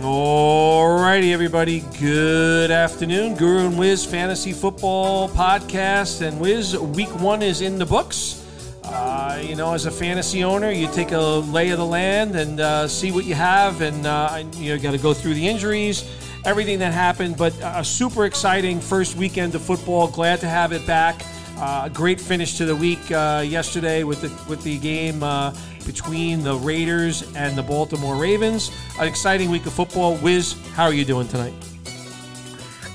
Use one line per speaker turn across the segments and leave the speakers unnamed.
Alrighty, everybody. Good afternoon. Guru and Wiz Fantasy Football Podcast. And Wiz, week one is in the books. Uh, you know, as a fantasy owner, you take a lay of the land and uh, see what you have, and uh, you got to go through the injuries, everything that happened. But a super exciting first weekend of football. Glad to have it back. Uh, a great finish to the week uh, yesterday with the with the game uh, between the Raiders and the Baltimore Ravens. An exciting week of football. Wiz, how are you doing tonight?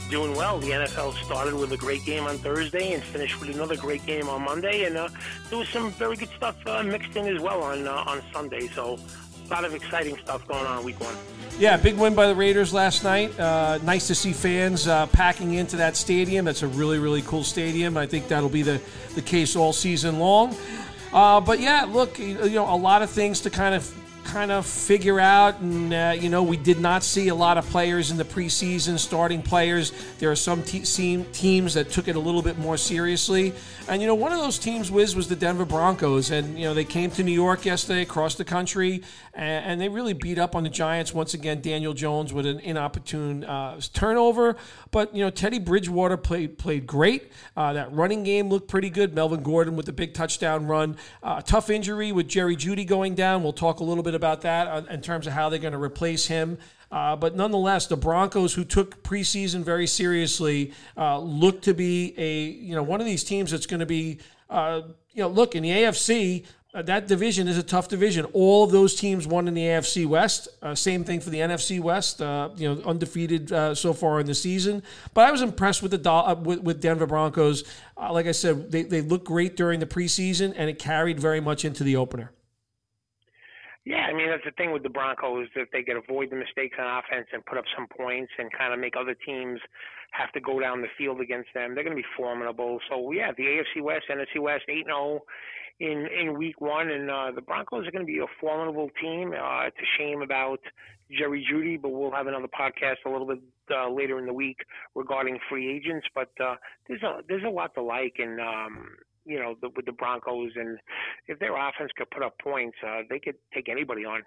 Doing well. The NFL started with a great game on Thursday and finished with another great game on Monday, and uh, there was some very good stuff uh, mixed in as well on uh, on Sunday. So a lot of exciting stuff going on week one.
Yeah, big win by the Raiders last night. Uh, nice to see fans uh, packing into that stadium. That's a really, really cool stadium. I think that'll be the, the case all season long. Uh, but yeah, look, you know, a lot of things to kind of kind of figure out. And, uh, you know, we did not see a lot of players in the preseason, starting players. There are some te- teams that took it a little bit more seriously. And, you know, one of those teams, Wiz, was the Denver Broncos. And, you know, they came to New York yesterday, across the country, and, and they really beat up on the Giants. Once again, Daniel Jones with an inopportune uh, turnover. But, you know, Teddy Bridgewater played, played great. Uh, that running game looked pretty good. Melvin Gordon with the big touchdown run. Uh, tough injury with Jerry Jeudy going down. We'll talk a little bit about about that uh, in terms of how they're going to replace him. Uh, but nonetheless, the Broncos, who took preseason very seriously, uh, look to be a you know one of these teams that's going to be uh, you know look in the AFC. Uh, that division is a tough division. All of those teams won in the AFC West. Uh, same thing for the NFC West. you know, undefeated so far in the season. But I was impressed with the with, with Denver Broncos. like I said, they they looked great during the preseason, and it carried very much into the opener.
Yeah, I mean that's the thing with the Broncos if they can avoid the mistakes on offense and put up some points and kind of make other teams have to go down the field against them, they're going to be formidable. So yeah, the AFC West, NFC West, eight zero oh in in week one, and uh, the Broncos are going to be a formidable team. Uh, it's a shame about Jerry Jeudy, but we'll have another podcast a little bit uh, later in the week regarding free agents. But uh, there's a there's a lot to like, and um, you know, the, with the Broncos, and if their offense could put up points, uh, they could take anybody on.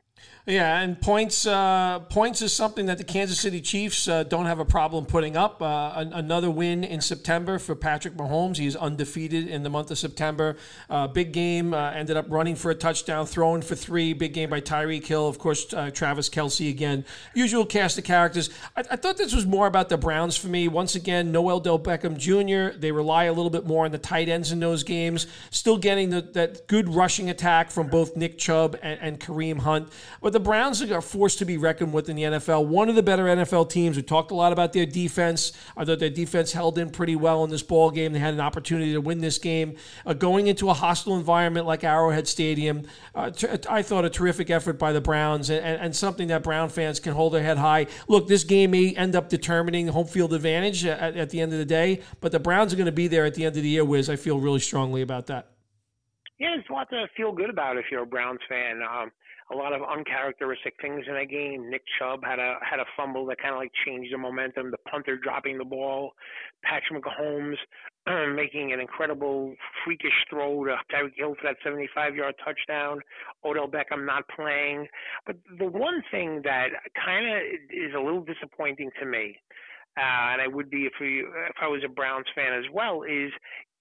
Yeah, and points uh, points is something that the Kansas City Chiefs uh, don't have a problem putting up. Uh, an- another win in September for Patrick Mahomes. He's undefeated in the month of September. Uh, big game. Uh, ended up running for a touchdown, throwing for three. Big game by Tyreek Hill, Of course, Travis Kelce again. Usual cast of characters. I-, I thought this was more about the Browns for me. Once again, no Odell Beckham Jr. They rely a little bit more on the tight ends in those games. Still getting the, that good rushing attack from both Nick Chubb and, and Kareem Hunt. But the Browns are forced to be reckoned with in the NFL. One of the better NFL teams. We talked a lot about their defense. I thought their defense held in pretty well in this ball game. They had an opportunity to win this game. Uh, going into a hostile environment like Arrowhead Stadium, uh, t- I thought a terrific effort by the Browns and, and, and, something that Brown fans can hold their head high. Look, this game may end up determining home field advantage at, at the end of the day, but the Browns are going to be there at the end of the year, Wiz. I feel really strongly about that?
Yeah, there's a lot to feel good about if you're a Browns fan. Um, a lot of uncharacteristic things in that game. Nick Chubb had a had a fumble that kind of like changed the momentum. The punter dropping the ball, Patrick Mahomes making an incredible freakish throw to Tyreek Hill for that 75-yard touchdown. Odell Beckham not playing. But the one thing that kind of is a little disappointing to me uh, and I would be if we if I was a Browns fan as well, is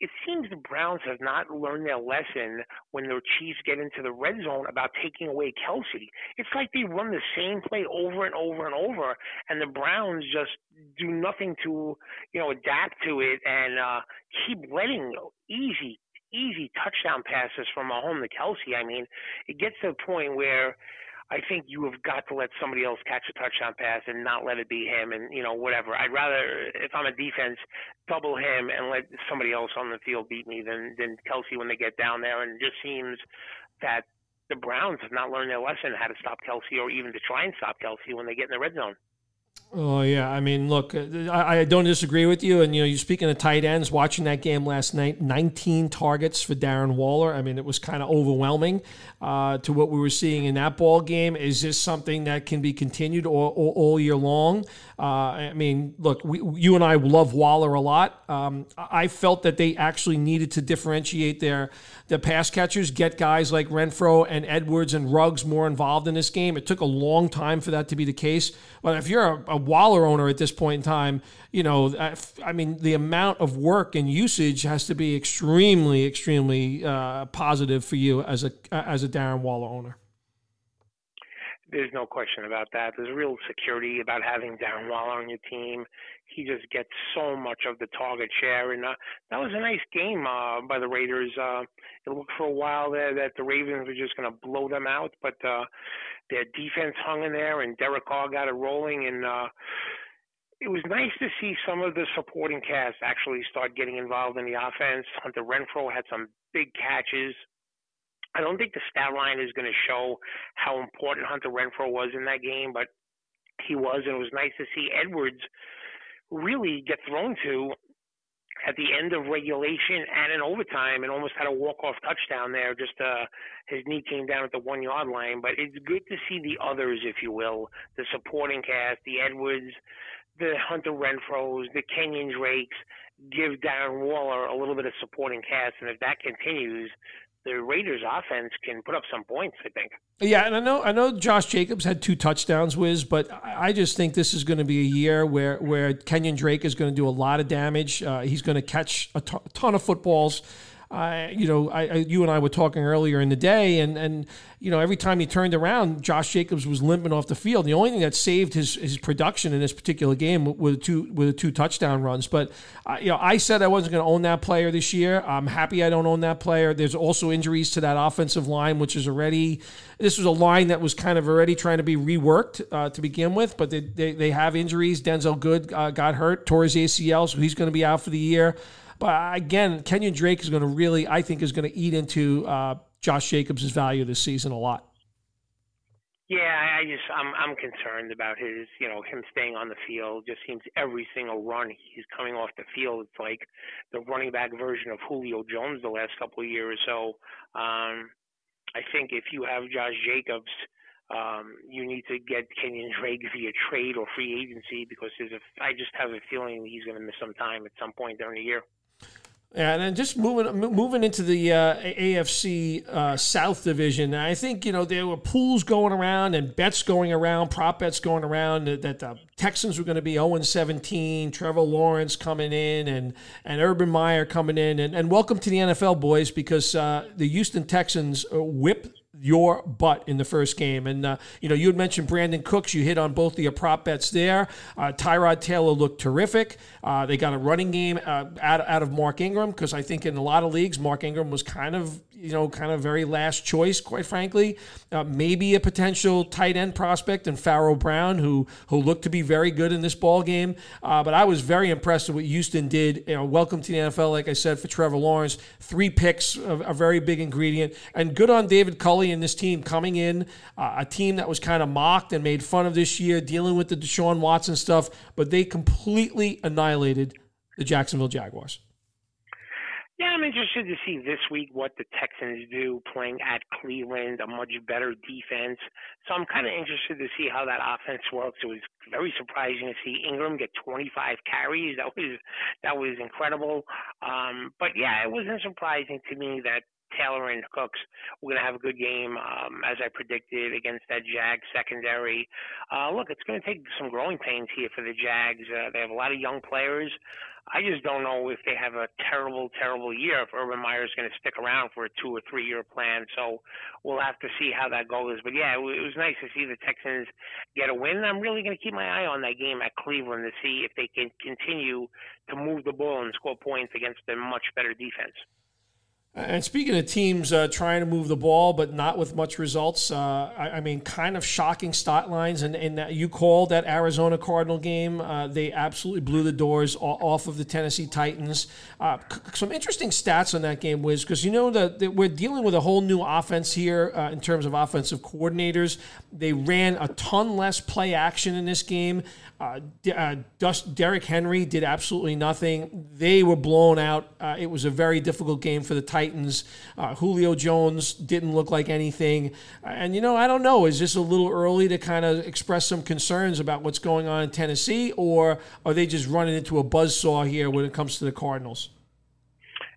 it seems the Browns have not learned their lesson when their Chiefs get into the red zone about taking away Kelce. It's like they run the same play over and over and over, and the Browns just do nothing to, you know, adapt to it and uh, keep letting easy, easy touchdown passes from Mahomes to Kelce. I mean, it gets to the point where I think you have got to let somebody else catch a touchdown pass and not let it be him and you know whatever. I'd rather if I'm a defense double him and let somebody else on the field beat me than than Kelce when they get down there. And it just seems that the Browns have not learned their lesson how to stop Kelce or even to try and stop Kelce when they get in the red zone.
Oh yeah, I mean, look, I, I, don't disagree with you. And you know, you're speaking of tight ends. Watching that game last night, 19 targets for Darren Waller. I mean, it was kind of overwhelming uh, to what we were seeing in that ball game. Is this something that can be continued all, all, all year long? Uh, I mean, look, we, you and I love Waller a lot. Um, I felt that they actually needed to differentiate their their pass catchers, get guys like Renfrow and Edwards and Ruggs more involved in this game. It took a long time for that to be the case. But if you're a, a Waller owner at this point in time, you know, I mean, the amount of work and usage has to be extremely, extremely uh, positive for you as a as a Darren Waller owner.
There's no question about that. There's real security about having Darren Waller on your team. He just gets so much of the target share, and uh, that was a nice game uh, by the Raiders. Uh, it looked for a while there that the Ravens were just going to blow them out, but uh, their defense hung in there, and Derek Carr got it rolling, and uh, it was nice to see some of the supporting cast actually start getting involved in the offense. Hunter Renfrow had some big catches. I don't think the stat line is going to show how important Hunter Renfrow was in that game, but he was, and it was nice to see Edwards really get thrown to at the end of regulation and in overtime and almost had a walk-off touchdown there. Just uh, his knee came down at the one-yard line. But it's good to see the others, if you will, the supporting cast, the Edwards, the Hunter Renfros, the Kenyon Drakes, give Darren Waller a little bit of supporting cast. And if that continues, the Raiders offense can put up some points, I think.
Yeah, and I know I know Josh Jacobs had two touchdowns, Wiz, but I just think this is going to be a year where where Kenyon Drake is going to do a lot of damage. Uh, he's going to catch a ton of footballs. I, you know, I, I, you and I were talking earlier in the day, and and you know, every time he turned around, Josh Jacobs was limping off the field. The only thing that saved his his production in this particular game were two were two touchdown runs. But uh, you know, I said I wasn't going to own that player this year. I'm happy I don't own that player. There's also injuries to that offensive line, which is already this was a line that was kind of already trying to be reworked uh, to begin with, but they, they, they have injuries. Denzelle Good uh, got hurt, tore his ACL, so he's going to be out for the year. But again, Kenyon Drake is going to really, I think, is going to eat into uh, Josh Jacobs' value this season a lot.
Yeah, I just I'm I'm concerned about his, you know, him staying on the field. Just seems every single run he's coming off the field, it's like the running back version of Julio Jones the last couple of years. So, um, I think if you have Josh Jacobs, um, you need to get Kenyon Drake via trade or free agency because there's a I just have a feeling he's going to miss some time at some point during the year.
And then just moving moving into the uh, AFC uh, South division, I think you know there were pools going around and bets going around, prop bets going around that the Texans were going to be 0 17, Trevor Lawrence coming in, and and Urban Meyer coming in, and, and welcome to the NFL, boys, because uh, the Houston Texans uh, whip your butt in the first game. And, uh, you know, you had mentioned Brandin Cooks. You hit on both the prop bets there. Uh, Tyrod Taylor looked terrific. Uh, they got a running game uh, out, out of Mark Ingram because I think in a lot of leagues, Mark Ingram was kind of you know, kind of very last choice, quite frankly. Uh, maybe a potential tight end prospect in Pharaoh Brown, who who looked to be very good in this ball game. Uh, but I was very impressed with what Houston did. You know, welcome to the NFL, like I said, for Trevor Lawrence. Three picks, a, a very big ingredient, and good on David Culley and this team coming in, uh, a team that was kind of mocked and made fun of this year, dealing with the Deshaun Watson stuff, but they completely annihilated the Jacksonville Jaguars.
Yeah, I'm interested to see this week what the Texans do playing at Cleveland, a much better defense. So I'm kind of interested to see how that offense works. It was very surprising to see Ingram get 25 carries. That was that was incredible. Um, but yeah, it wasn't surprising to me that Taylor and Cooks were going to have a good game, um, as I predicted, against that Jags secondary. Uh, look, it's going to take some growing pains here for the Jags. Uh, they have a lot of young players. I just don't know if they have a terrible, terrible year if Urban Meyer is going to stick around for a two or three year plan. So we'll have to see how that goes. But yeah, it was nice to see the Texans get a win. I'm really going to keep my eye on that game at Cleveland to see if they can continue to move the ball and score points against a much better defense.
And speaking of teams uh, trying to move the ball but not with much results, uh, I, I, mean, kind of shocking stat lines. And, and you called that Arizona Cardinal game. Uh, they absolutely blew the doors off of the Tennessee Titans. Uh, some interesting stats on that game, Wiz, because you know that, that, we're dealing with a whole new offense here uh, in terms of offensive coordinators. They ran a ton less play action in this game. Uh, uh, Derrick Henry did absolutely nothing. They were blown out. Uh, it was a very difficult game for the Titans. Uh, Julio Jones didn't look like anything. And, you know, I don't know. Is this a little early to kind of express some concerns about what's going on in Tennessee, or are they just running into a buzzsaw here when it comes to the Cardinals?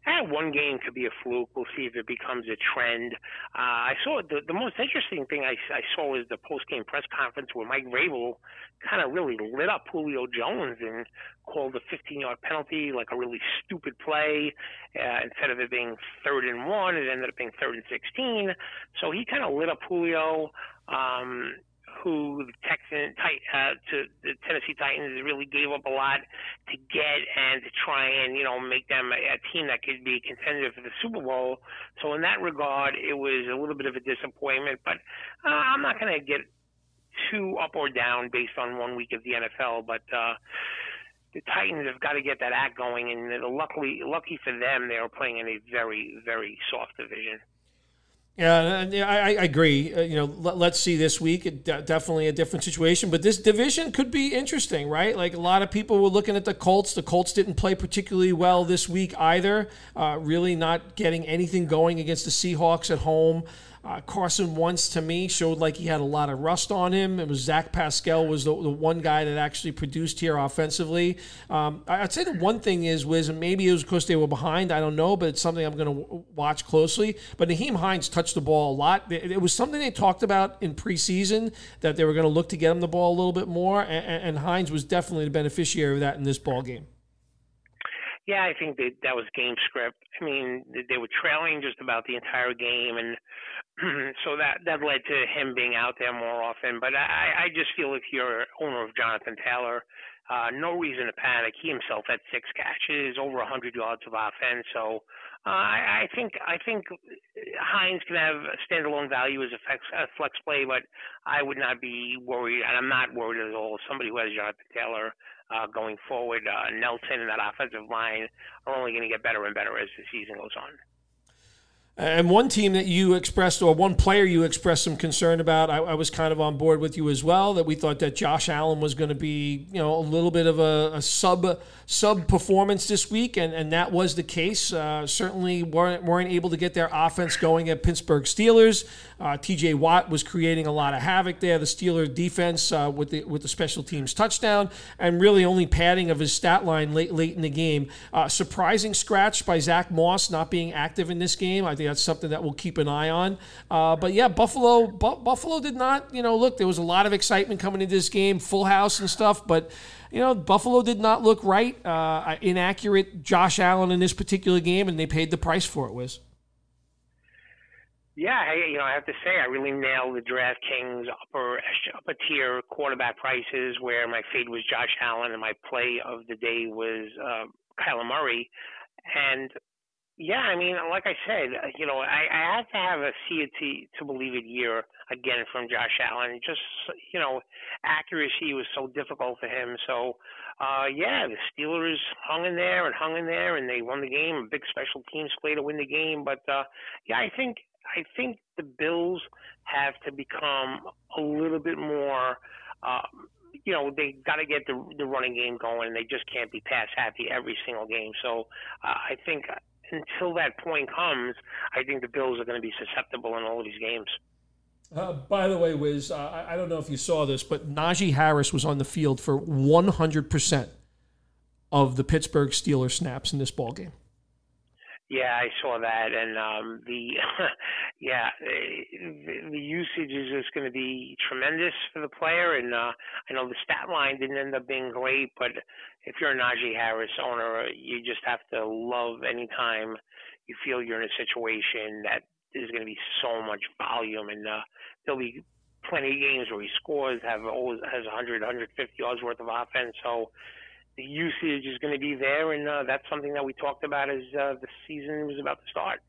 Eh, one game could be a fluke. We'll see if it becomes a trend. Uh, I saw the the most interesting thing I, I saw was the post game press conference where Mike Vrabel kind of really lit up Julio Jones and called a 15 yard penalty like a really stupid play. Uh, instead of it being third and one, it ended up being third and 16. So he kind of lit up Julio. Um, who the Texans uh, to the Tennessee Titans really gave up a lot to get and to try and you know make them a, a team that could be contender for the Super Bowl. So in that regard, it was a little bit of a disappointment. But uh, I'm not going to get too up or down based on one week of the NFL, but. uh the Titans have got to get that act going, and luckily, lucky for them, they are playing in a very, very soft division.
Yeah, I, I agree. Uh, you know, let, us see this week. It, definitely a different situation, but this division could be interesting, right? Like a lot of people were looking at the Colts. The Colts didn't play particularly well this week either. Uh, really, not getting anything going against the Seahawks at home. Uh, Carson Wentz to me showed like he had a lot of rust on him. It was Zach Pascal was the, the one guy that actually produced here offensively. Um, I'd say the one thing is was maybe it was because they were behind. I don't know, but it's something I'm going to w- watch closely. But Nyheim Hines touched the ball a lot. It, it, was something they talked about in preseason that they were going to look to get him the ball a little bit more, and, and Hines was definitely the beneficiary of that in this ball game.
Yeah, I think that that was game script. I mean, they were trailing just about the entire game, and so that that led to him being out there more often. But I, I just feel if you're owner of Jonathan Taylor, uh, no reason to panic. He himself had six catches, over 100 yards of offense. So uh, I, I think I think Hines can have standalone value as a flex, a flex play, but I would not be worried, and I'm not worried at all. Somebody who has Jonathan Taylor uh, going forward, uh, Nelson and that offensive line are only going to get better and better as the season goes on.
And one team that you expressed, or one player you expressed some concern about, I, I, was kind of on board with you as well. That we thought that Josh Allen was going to be, you know, a little bit of a, a sub sub performance this week, and, and that was the case. Uh, certainly weren't weren't able to get their offense going at Pittsburgh Steelers. Uh, T.J. Watt was creating a lot of havoc there. The Steeler defense uh, with the with the special teams touchdown, and really only padding of his stat line late late in the game. Uh, surprising scratch by Zach Moss not being active in this game. I think that's something that we'll keep an eye on. Uh, but yeah, Buffalo, Bu- Buffalo did not, you know, look, there was a lot of excitement coming into this game, full house and stuff, but you know, Buffalo did not look right. Uh, inaccurate Josh Allen in this particular game, and they paid the price for it. Was.
Yeah, I, you know, I have to say, I really nailed the DraftKings upper upper tier quarterback prices, where my fade was Josh Allen and my play of the day was uh, Kyler Murray. And yeah, I mean, like I said, uh, you know, I, I have to have a see it to, to believe it year again from Josh Allen. Just, you know, accuracy was so difficult for him. So, uh, yeah, the Steelers hung in there and hung in there, and they won the game. A big special teams play to win the game. But uh, yeah, I think I think the Bills have to become a little bit more. Um, you know they got to get the the running game going. And they just can't be pass happy every single game. So uh, I think until that point comes, I think the Bills are going to be susceptible in all of these games.
Uh, by the way, Wiz, uh, I, don't know if you saw this, but Najee Harris was on the field for 100% of the Pittsburgh Steelers snaps in this ball game.
Yeah, I saw that, and um, the yeah, the, the usage is just going to be tremendous for the player. And uh, I know the stat line didn't end up being great, but if you're a Najee Harris owner, you just have to love any time you feel you're in a situation that there's going to be so much volume, and uh, there'll be plenty of games where he scores, have always has 100, 150 yards worth of offense. So the usage is going to be there, and uh, that's something that we talked about as uh, the season was about to start.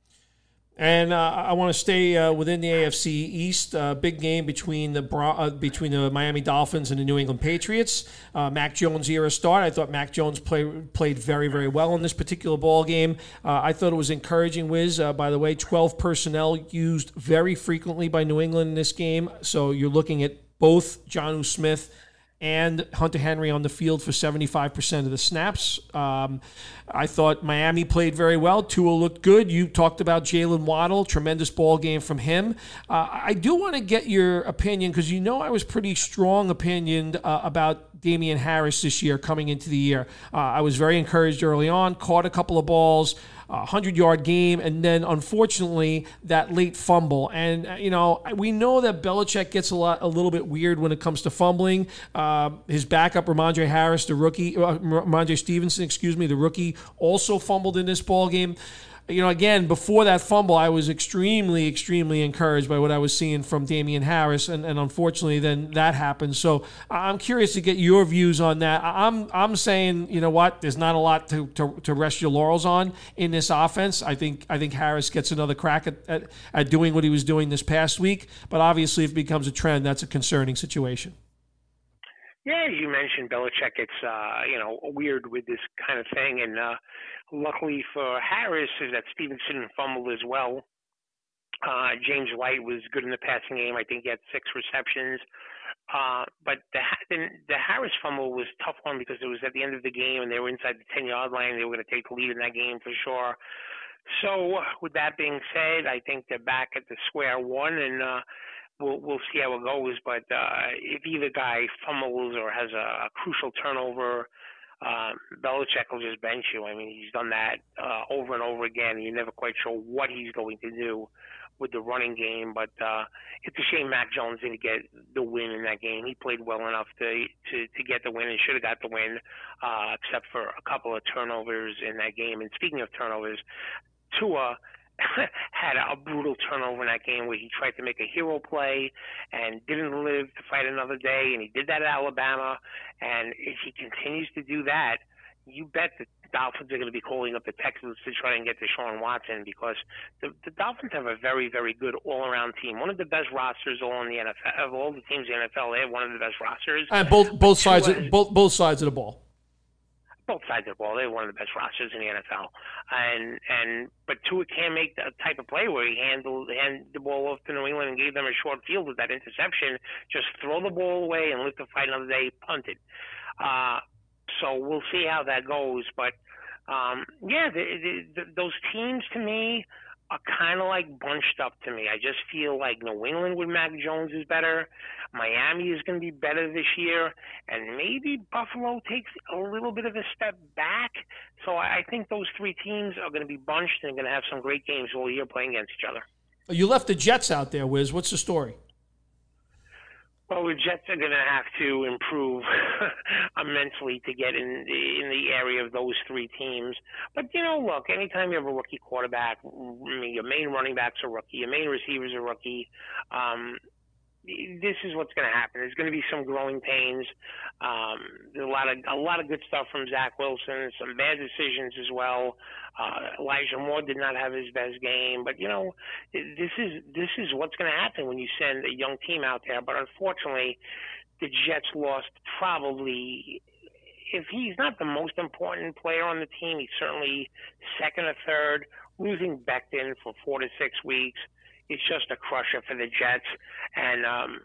And uh, I want to stay uh, within the AFC East. Uh, big game between the uh, between the Miami Dolphins and the New England Patriots. Uh, Mac Jones era start. I thought Mac Jones play, played very very well in this particular ball game. Uh, I thought it was encouraging. Wiz, by the way, twelve personnel used very frequently by New England in this game. So you're looking at both Jonnu Smith and Hunter Henry on the field for 75% of the snaps. Um, I thought Miami played very well. Tua looked good. You talked about Jaylen Waddle, tremendous ball game from him. Uh, I do want to get your opinion because you know I was pretty strong opinioned uh, about Damien Harris this year coming into the year. Uh, I was very encouraged early on, caught a couple of balls a hundred yard game, and then unfortunately that late fumble. And uh, you know we know that Belichick gets a lot a little bit weird when it comes to fumbling. Uh, his backup Rhamondre Harris, the rookie, uh, Rhamondre Stevenson, excuse me, the rookie, also fumbled in this ball game you know, again, before that fumble, I was extremely, extremely encouraged by what I was seeing from Damien Harris, and, and unfortunately, then that happened. So I'm curious to get your views on that. I'm I'm saying, you know what, there's not a lot to, to, to rest your laurels on in this offense. I think I think Harris gets another crack at, at, at doing what he was doing this past week, but obviously, if it becomes a trend, that's a concerning situation.
Yeah, you mentioned Belichick gets uh, you know weird with this kind of thing, and uh, luckily for Harris is that Stevenson fumbled as well. Uh, James White was good in the passing game. I think he had six receptions. Uh, but the, the the Harris fumble was a tough one because it was at the end of the game and they were inside the ten yard line. They were going to take the lead in that game for sure. So with that being said, I think they're back at the square one and. uh we'll we'll see how it goes. But uh, if either guy fumbles or has a, a crucial turnover, um, Belichick will just bench you. I mean, he's done that uh, over and over again. You're never quite sure what he's going to do with the running game. But uh, it's a shame Mac Jones didn't get the win in that game. He played well enough to to, to get the win and should have got the win, uh, except for a couple of turnovers in that game. And speaking of turnovers, Tua had a brutal turnover in that game where he tried to make a hero play and didn't live to fight another day, and he did that at Alabama. And if he continues to do that, you bet the Dolphins are going to be calling up the Texans to try and get Deshaun Watson because the, the Dolphins have a very, very good all-around team. One of the best rosters all in the NFL of all the teams in the NFL. They have one of the best rosters.
And both both sides of, both both sides of the ball
both sides of the ball. They're one of the best rosters in the NFL, and and but Tua can make the type of play where he handled hand the ball off to New England and gave them a short field with that interception. Just throw the ball away and live to fight another day. Punted. Uh, so we'll see how that goes, but um, yeah, the, the, the, those teams to me are kind of like bunched up to me. I just feel like New England with Mac Jones is better. Miami is going to be better this year, and maybe Buffalo takes a little bit of a step back. So I think those three teams are going to be bunched and going to have some great games all year playing against each other.
You left the Jets out there, Wiz. What's the story?
Well, the Jets are going to have to improve immensely to get in in the area of those three teams. But you know, look, anytime you have a rookie quarterback, I mean, your main running backs are rookie, your main receivers are rookie. Um, this is what's going to happen. There's going to be some growing pains. Um, there's a lot of a lot of good stuff from Zach Wilson. Some bad decisions as well. Uh, Elijah Moore did not have his best game, but you know, this is this is what's going to happen when you send a young team out there. But unfortunately, the Jets lost probably. If he's not the most important player on the team, he's certainly second or third. Losing Becton for four to six weeks it's just a crusher for the Jets, and um,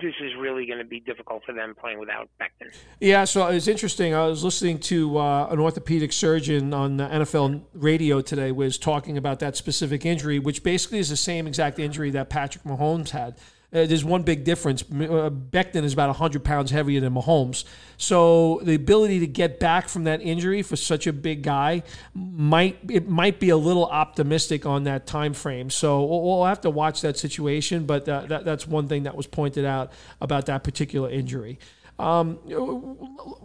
this is really going to be difficult for them playing without Becton.
Yeah, so it was interesting. I was listening to uh, an orthopedic surgeon on NFL radio today was talking about that specific injury, which basically is the same exact injury that Patrick Mahomes had. Uh, there's one big difference. Uh, Becton is about 100 pounds heavier than Mahomes. So the ability to get back from that injury for such a big guy might it might be a little optimistic on that time frame. So we'll, we'll have to watch that situation. But uh, that, that's one thing that was pointed out about that particular injury. Um,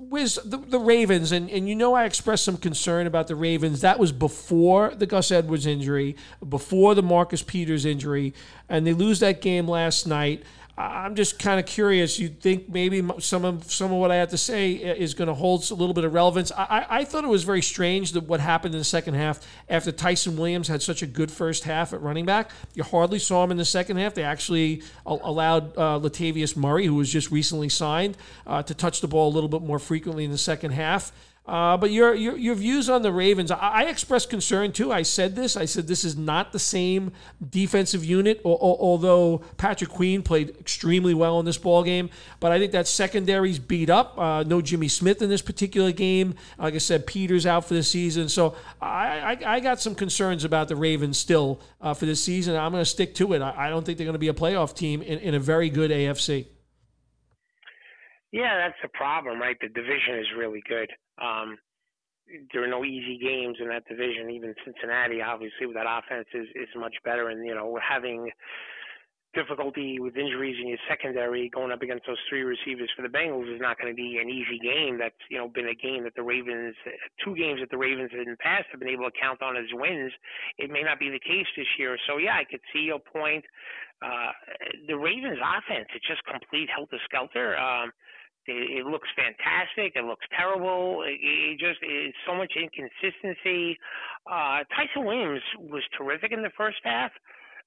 Wiz the, the Ravens, and, and you know I expressed some concern about the Ravens. That was before the Gus Edwards injury, before the Marcus Peters injury, and they lose that game last night. I'm just kind of curious. You think maybe some of some of what I have to say is going to hold a little bit of relevance? I, I thought it was very strange that what happened in the second half after Ty'Son Williams had such a good first half at running back. You hardly saw him in the second half. They actually allowed uh, Latavius Murray, who was just recently signed, uh, to touch the ball a little bit more frequently in the second half. Uh, but your, your, your views on the Ravens, I, I, expressed concern too. I said this. I said this is not the same defensive unit. Or, or, although Patrick Queen played extremely well in this ball game, but I think that secondary's beat up. Uh, no Jimmy Smith in this particular game. Like I said, Peters out for the season. So I, I, I got some concerns about the Ravens still uh, for this season. I'm going to stick to it. I, I, don't think they're going to be a playoff team in, in a very good AFC.
Yeah, that's the problem, right? The division is really good. Um, there are no easy games in that division. Even Cincinnati, obviously, with that offense is is much better. And you know, having difficulty with injuries in your secondary going up against those three receivers for the Bengals is not going to be an easy game. That's you know been a game that the Ravens, two games that the Ravens in the past have been able to count on as wins. It may not be the case this year. So yeah, I could see your point. Uh, the Ravens offense, it's just complete helter skelter. Um, it, it looks fantastic. It looks terrible. It, it just is so much inconsistency. Uh, Ty'Son Williams was terrific in the first half,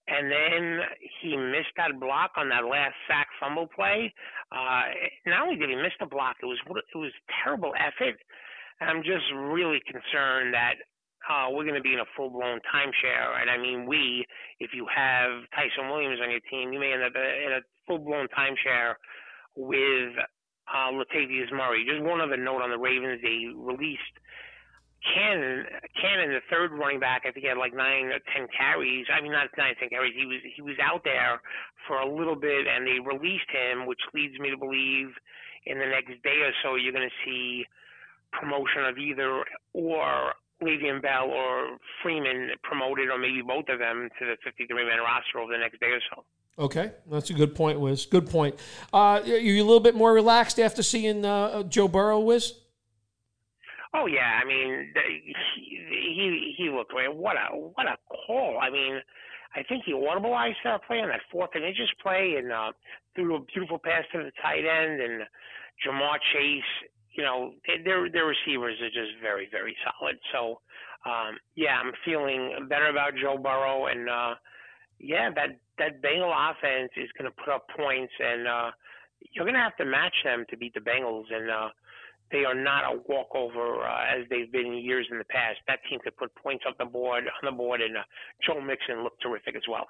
and then he missed that block on that last sack fumble play. Uh, not only did he miss the block, it was it was terrible effort. I'm just really concerned that uh, we're going to be in a full blown timeshare. And I mean, we, if you have Ty'Son Williams on your team, you may end up in a full blown timeshare with uh, Latavius Murray. Just one other note on the Ravens: they released Cannon, Cannon, the third running back. I think he had like nine or ten carries. I mean, not nine, ten carries. He was he was out there for a little bit, and they released him, which leads me to believe in the next day or so you're going to see promotion of either or Le'Veon Bell or Freeman promoted, or maybe both of them to the 53-man roster over the next day or so.
Okay, that's a good point, Wiz. Good point. Uh, are you a little bit more relaxed after seeing uh, Joe Burrow, Wiz?
Oh yeah, I mean he he, looked great. What a what a call! I mean, I think he audibilized that play on that fourth and inches play, and uh, threw a beautiful pass to the tight end, and Ja'Marr Chase. You know, their their receivers are just very very solid. So, um, yeah, I'm feeling better about Joe Burrow, and uh, yeah, that that Bengal offense is going to put up points, and uh, you're going to have to match them to beat the Bengals, and uh, they are not a walkover uh, as they've been years in the past. That team could put points on the board on the board, and uh, Joe Mixon looked terrific as well.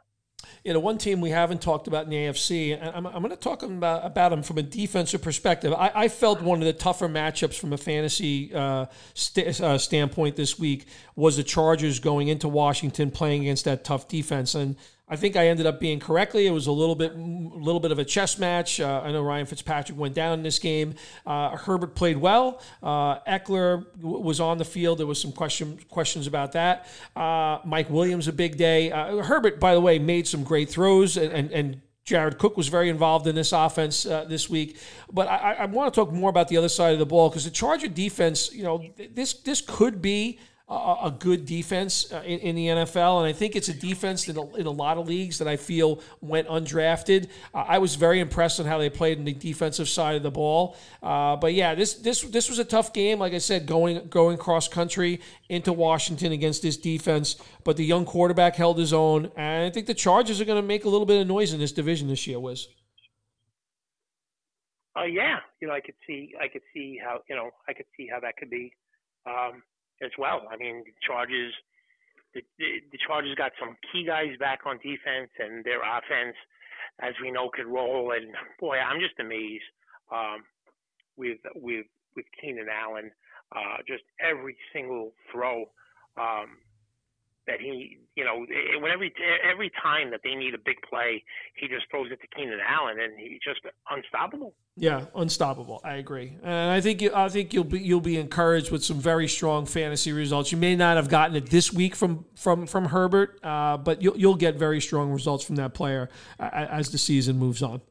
You know, one team we haven't talked about in the AFC, and I'm, I'm going to talk about, about them from a defensive perspective. I, I, felt one of the tougher matchups from a fantasy uh, st- uh, standpoint this week was the Chargers going into Washington playing against that tough defense. And I think I ended up being correctly. It was a little bit, little bit of a chess match. Uh, I know Ryan Fitzpatrick went down in this game. Uh, Herbert played well. Uh, Ekeler w- was on the field. There was some question, questions about that. Uh, Mike Williams a big day. Uh, Herbert, by the way, made some great throws and, and, and Jared Cook was very involved in this offense uh, this week, but I, I want to talk more about the other side of the ball because the Charger defense, you know, this this could be a, good defense uh, in, the NFL, and I think it's a defense in a, lot of leagues that I feel went undrafted. I was very impressed on how they played in the defensive side of the ball. Uh, but yeah, this this this was a tough game. Like I said, going going cross country into Washington against this defense, but the young quarterback held his own, and I think the Chargers are going to make a little bit of noise in this division this year. Wiz.
Uh, yeah, you know, I could see, I could see how, you know, I could see how that could be. Um, as well. I mean, the Chargers, the, the Chargers got some key guys back on defense, and their offense, as we know, could roll. And boy, I'm just amazed um, with with with Keenan Allen. Uh, just every single throw um, that he, you know, when every every time that they need a big play, he just throws it to Keenan Allen, and he's just unstoppable.
Yeah, unstoppable. I agree, and I think you, I think you'll be you'll be encouraged with some very strong fantasy results. You may not have gotten it this week from from from Herbert, uh, but you'll you'll get very strong results from that player uh, as the season moves on.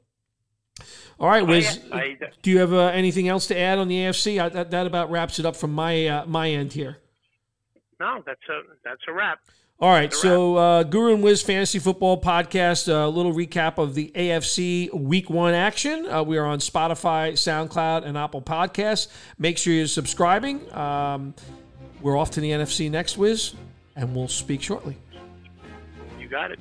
All right, Wiz. I, I, do you have uh, anything else to add on the AFC? that, that about wraps it up from my uh, my end here.
No, that's a that's a wrap.
All right, so uh, Guru and Wiz Fantasy Football Podcast, a little recap of the AFC Week One action. Uh, we are on Spotify, SoundCloud, and Apple Podcasts. Make sure you're subscribing. Um, we're off to the NFC next, Wiz, and we'll speak shortly.
You got it.